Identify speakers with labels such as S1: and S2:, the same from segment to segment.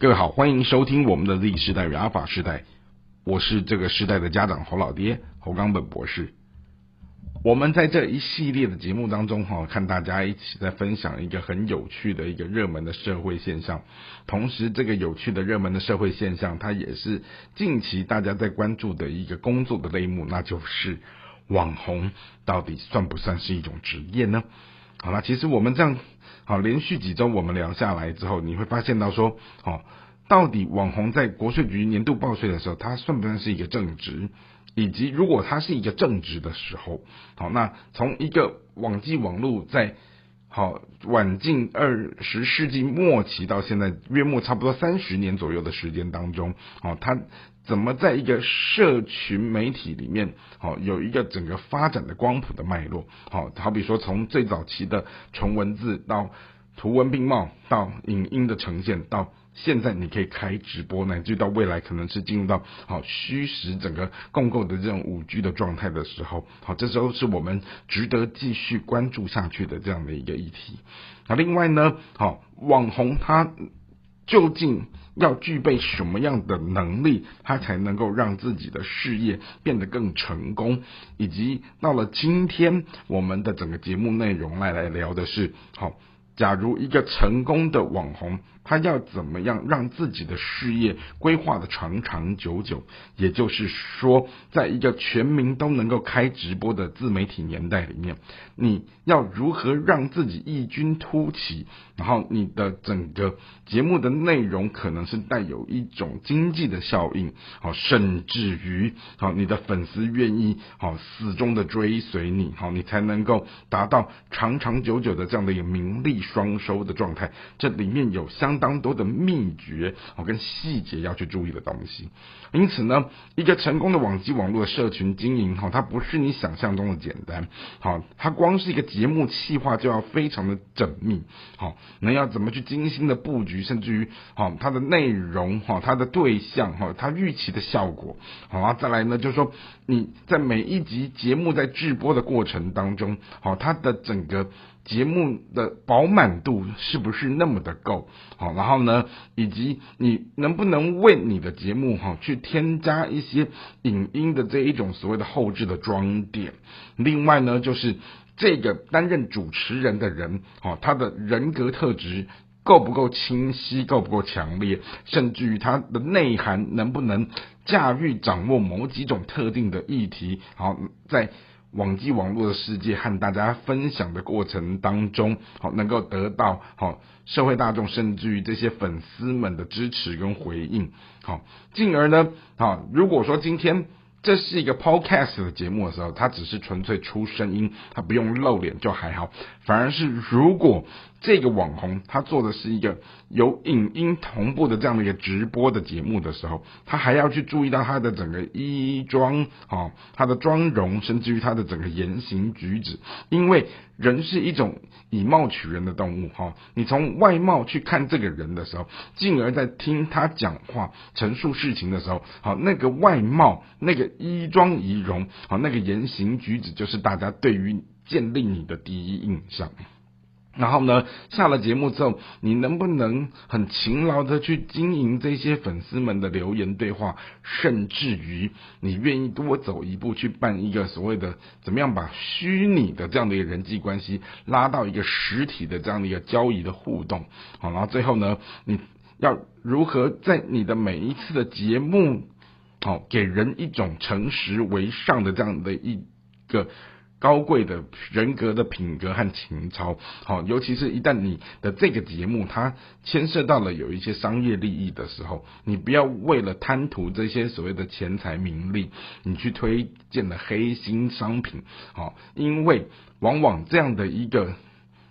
S1: 各位好，欢迎收听我们的 Z 时代与阿法时代，我是这个时代的家长侯老爹侯冈本博士。我们在这一系列的节目当中，哈，看大家一起在分享一个很有趣的一个热门的社会现象。同时，这个有趣的热门的社会现象，它也是近期大家在关注的一个工作的类目，那就是网红到底算不算是一种职业呢？好了，其实我们这样好连续几周我们聊下来之后，你会发现到说，哦，到底网红在国税局年度报税的时候，它算不算是一个正职？以及如果它是一个正职的时候，好，那从一个网际网络在好晚近二十世纪末期到现在约莫差不多三十年左右的时间当中，哦，它怎么在一个社群媒体里面，好有一个整个发展的光谱的脉络，好，好比说从最早期的纯文字到图文并茂，到影音的呈现，到现在你可以开直播，乃至到未来可能是进入到好虚实整个共构的这种五 G 的状态的时候，好，这时候是我们值得继续关注下去的这样的一个议题。那另外呢，好，网红他究竟要具备什么样的能力，他才能够让自己的事业变得更成功？以及到了今天，我们的整个节目内容来来聊的是好。假如一个成功的网红，他要怎么样让自己的事业规划的长长久久？也就是说，在一个全民都能够开直播的自媒体年代里面，你要如何让自己异军突起？然后你的整个节目的内容可能是带有一种经济的效应，好，甚至于好，你的粉丝愿意好始终的追随你，好，你才能够达到长长久久的这样的一个名利。双收的状态，这里面有相当多的秘诀哦，跟细节要去注意的东西。因此呢，一个成功的网际网络社群经营，哈，它不是你想象中的简单。好，它光是一个节目企划就要非常的缜密。好，那要怎么去精心的布局，甚至于好它的内容，哈，它的对象，哈，它预期的效果。好，再来呢，就是说你在每一集节目在制播的过程当中，好，它的整个。节目的饱满度是不是那么的够？好，然后呢，以及你能不能为你的节目哈去添加一些影音的这一种所谓的后置的装点？另外呢，就是这个担任主持人的人，哦，他的人格特质够不够清晰，够不够强烈，甚至于他的内涵能不能驾驭掌握某几种特定的议题？好，在。网际网络的世界和大家分享的过程当中，好能够得到好社会大众甚至于这些粉丝们的支持跟回应，好，进而呢，好如果说今天这是一个 podcast 的节目的时候，它只是纯粹出声音，它不用露脸就还好，反而是如果。这个网红他做的是一个有影音同步的这样的一个直播的节目的时候，他还要去注意到他的整个衣装啊，他的妆容，甚至于他的整个言行举止，因为人是一种以貌取人的动物哈。你从外貌去看这个人的时候，进而在听他讲话、陈述事情的时候，好，那个外貌、那个衣装仪容、好，那个言行举止，就是大家对于建立你的第一印象。然后呢，下了节目之后，你能不能很勤劳的去经营这些粉丝们的留言对话，甚至于你愿意多走一步去办一个所谓的怎么样把虚拟的这样的一个人际关系拉到一个实体的这样的一个交易的互动，好，然后最后呢，你要如何在你的每一次的节目，好，给人一种诚实为上的这样的一个。高贵的人格的品格和情操，好，尤其是一旦你的这个节目它牵涉到了有一些商业利益的时候，你不要为了贪图这些所谓的钱财名利，你去推荐了黑心商品，好，因为往往这样的一个。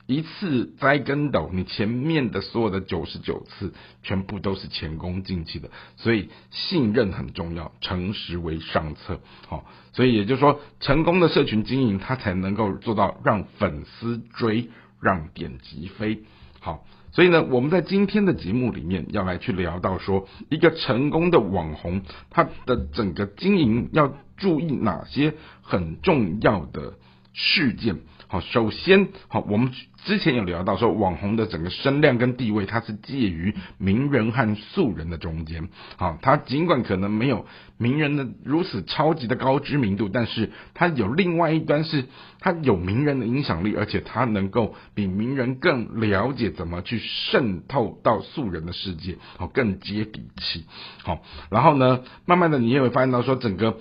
S1: 一次栽跟斗，你前面的所有的九十九次全部都是前功尽弃的，所以信任很重要，诚实为上策。好，所以也就是说，成功的社群经营，它才能够做到让粉丝追，让点击飞。好，所以呢，我们在今天的节目里面要来去聊到说，一个成功的网红，他的整个经营要注意哪些很重要的事件。好，首先好，我们之前有聊到说，网红的整个声量跟地位，它是介于名人和素人的中间。好，他尽管可能没有名人的如此超级的高知名度，但是他有另外一端是，他有名人的影响力，而且他能够比名人更了解怎么去渗透到素人的世界，好，更接地气。好，然后呢，慢慢的你也会发现到说，整个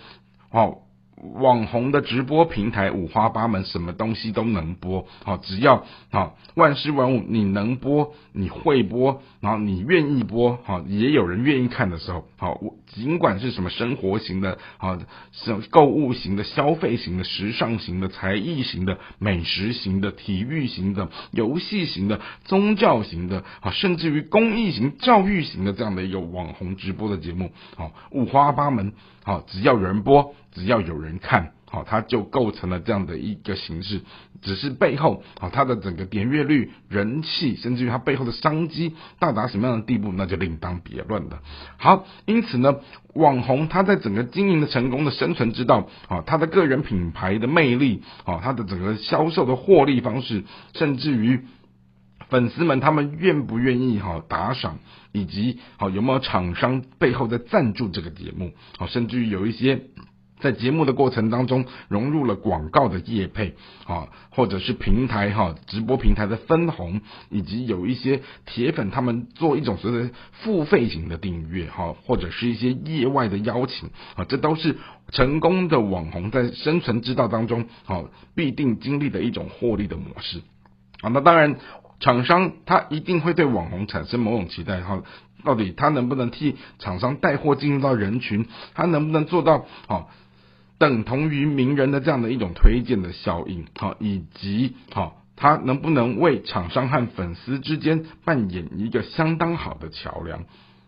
S1: 哦。网红的直播平台五花八门，什么东西都能播。好，只要好万事万物你能播，你会播，然后你愿意播，好也有人愿意看的时候，好，尽管是什么生活型的，好，是购物型的、消费型的、时尚型的、才艺型的、美食型的、体育型的、游戏型的、宗教型的，好，甚至于公益型、教育型的这样的一个网红直播的节目，好，五花八门，好，只要有人播。只要有人看好，它就构成了这样的一个形式。只是背后好，它的整个点阅率、人气，甚至于它背后的商机到达什么样的地步，那就另当别论了。好，因此呢，网红他在整个经营的成功的生存之道啊，他的个人品牌的魅力啊，他的整个销售的获利方式，甚至于粉丝们他们愿不愿意哈打赏，以及好有没有厂商背后在赞助这个节目，好，甚至于有一些。在节目的过程当中，融入了广告的业配啊，或者是平台哈直播平台的分红，以及有一些铁粉他们做一种所谓的付费型的订阅哈，或者是一些业外的邀请啊，这都是成功的网红在生存之道当中啊必定经历的一种获利的模式啊。那当然，厂商他一定会对网红产生某种期待哈，到底他能不能替厂商带货进入到人群，他能不能做到啊？等同于名人的这样的一种推荐的效应，好，以及好，他能不能为厂商和粉丝之间扮演一个相当好的桥梁？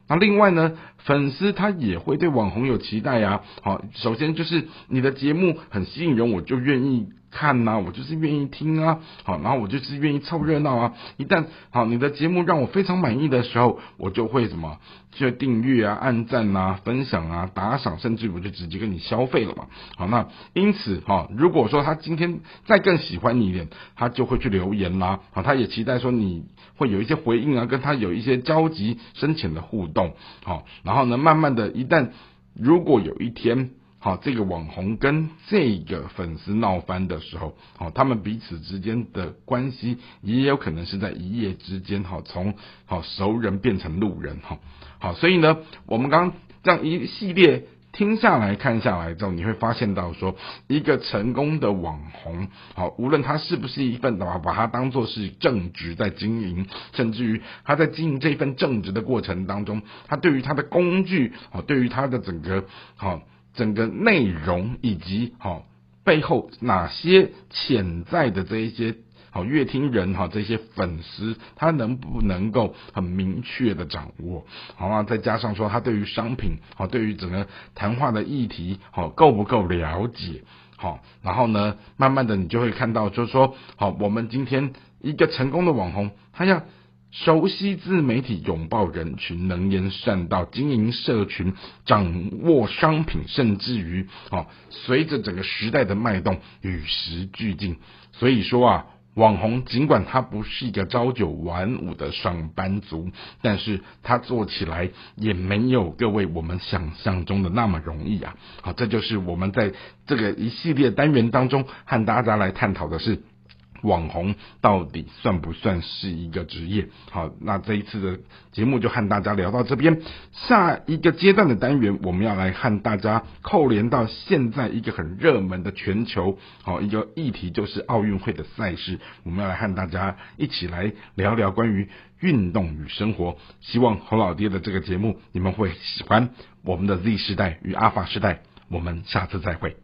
S1: 那另外呢，粉丝他也会对网红有期待呀。好，首先就是你的节目很吸引人，我就愿意。看呐，我就是愿意听啊，好，然后我就是愿意凑热闹啊。一旦好，你的节目让我非常满意的时候，我就会什么，就订阅啊、按赞啊、分享啊、打赏，甚至我就直接跟你消费了嘛。好，那因此哈，如果说他今天再更喜欢你一点，他就会去留言啦。好，他也期待说你会有一些回应啊，跟他有一些交集深浅的互动。好，然后呢，慢慢的一旦如果有一天。好，这个网红跟这个粉丝闹翻的时候，好，他们彼此之间的关系也有可能是在一夜之间，好，从好熟人变成路人，哈，好，所以呢，我们刚刚这样一系列听下来看下来之后，你会发现到说，一个成功的网红，好，无论他是不是一份的话，把它当做是正职在经营，甚至于他在经营这份正职的过程当中，他对于他的工具，好，对于他的整个，好。整个内容以及哈背后哪些潜在的这一些好乐听人哈这些粉丝他能不能够很明确的掌握好啊再加上说他对于商品好对于整个谈话的议题好够不够了解好然后呢慢慢的你就会看到就是说好我们今天一个成功的网红他要。熟悉自媒体，拥抱人群，能言善道，经营社群，掌握商品，甚至于啊，随着整个时代的脉动，与时俱进。所以说啊，网红尽管他不是一个朝九晚五的上班族，但是他做起来也没有各位我们想象中的那么容易啊。好，这就是我们在这个一系列单元当中和大家来探讨的是。网红到底算不算是一个职业？好，那这一次的节目就和大家聊到这边。下一个阶段的单元，我们要来和大家扣连到现在一个很热门的全球好一个议题，就是奥运会的赛事。我们要来和大家一起来聊聊关于运动与生活。希望侯老爹的这个节目你们会喜欢。我们的 Z 时代与阿法时代，我们下次再会。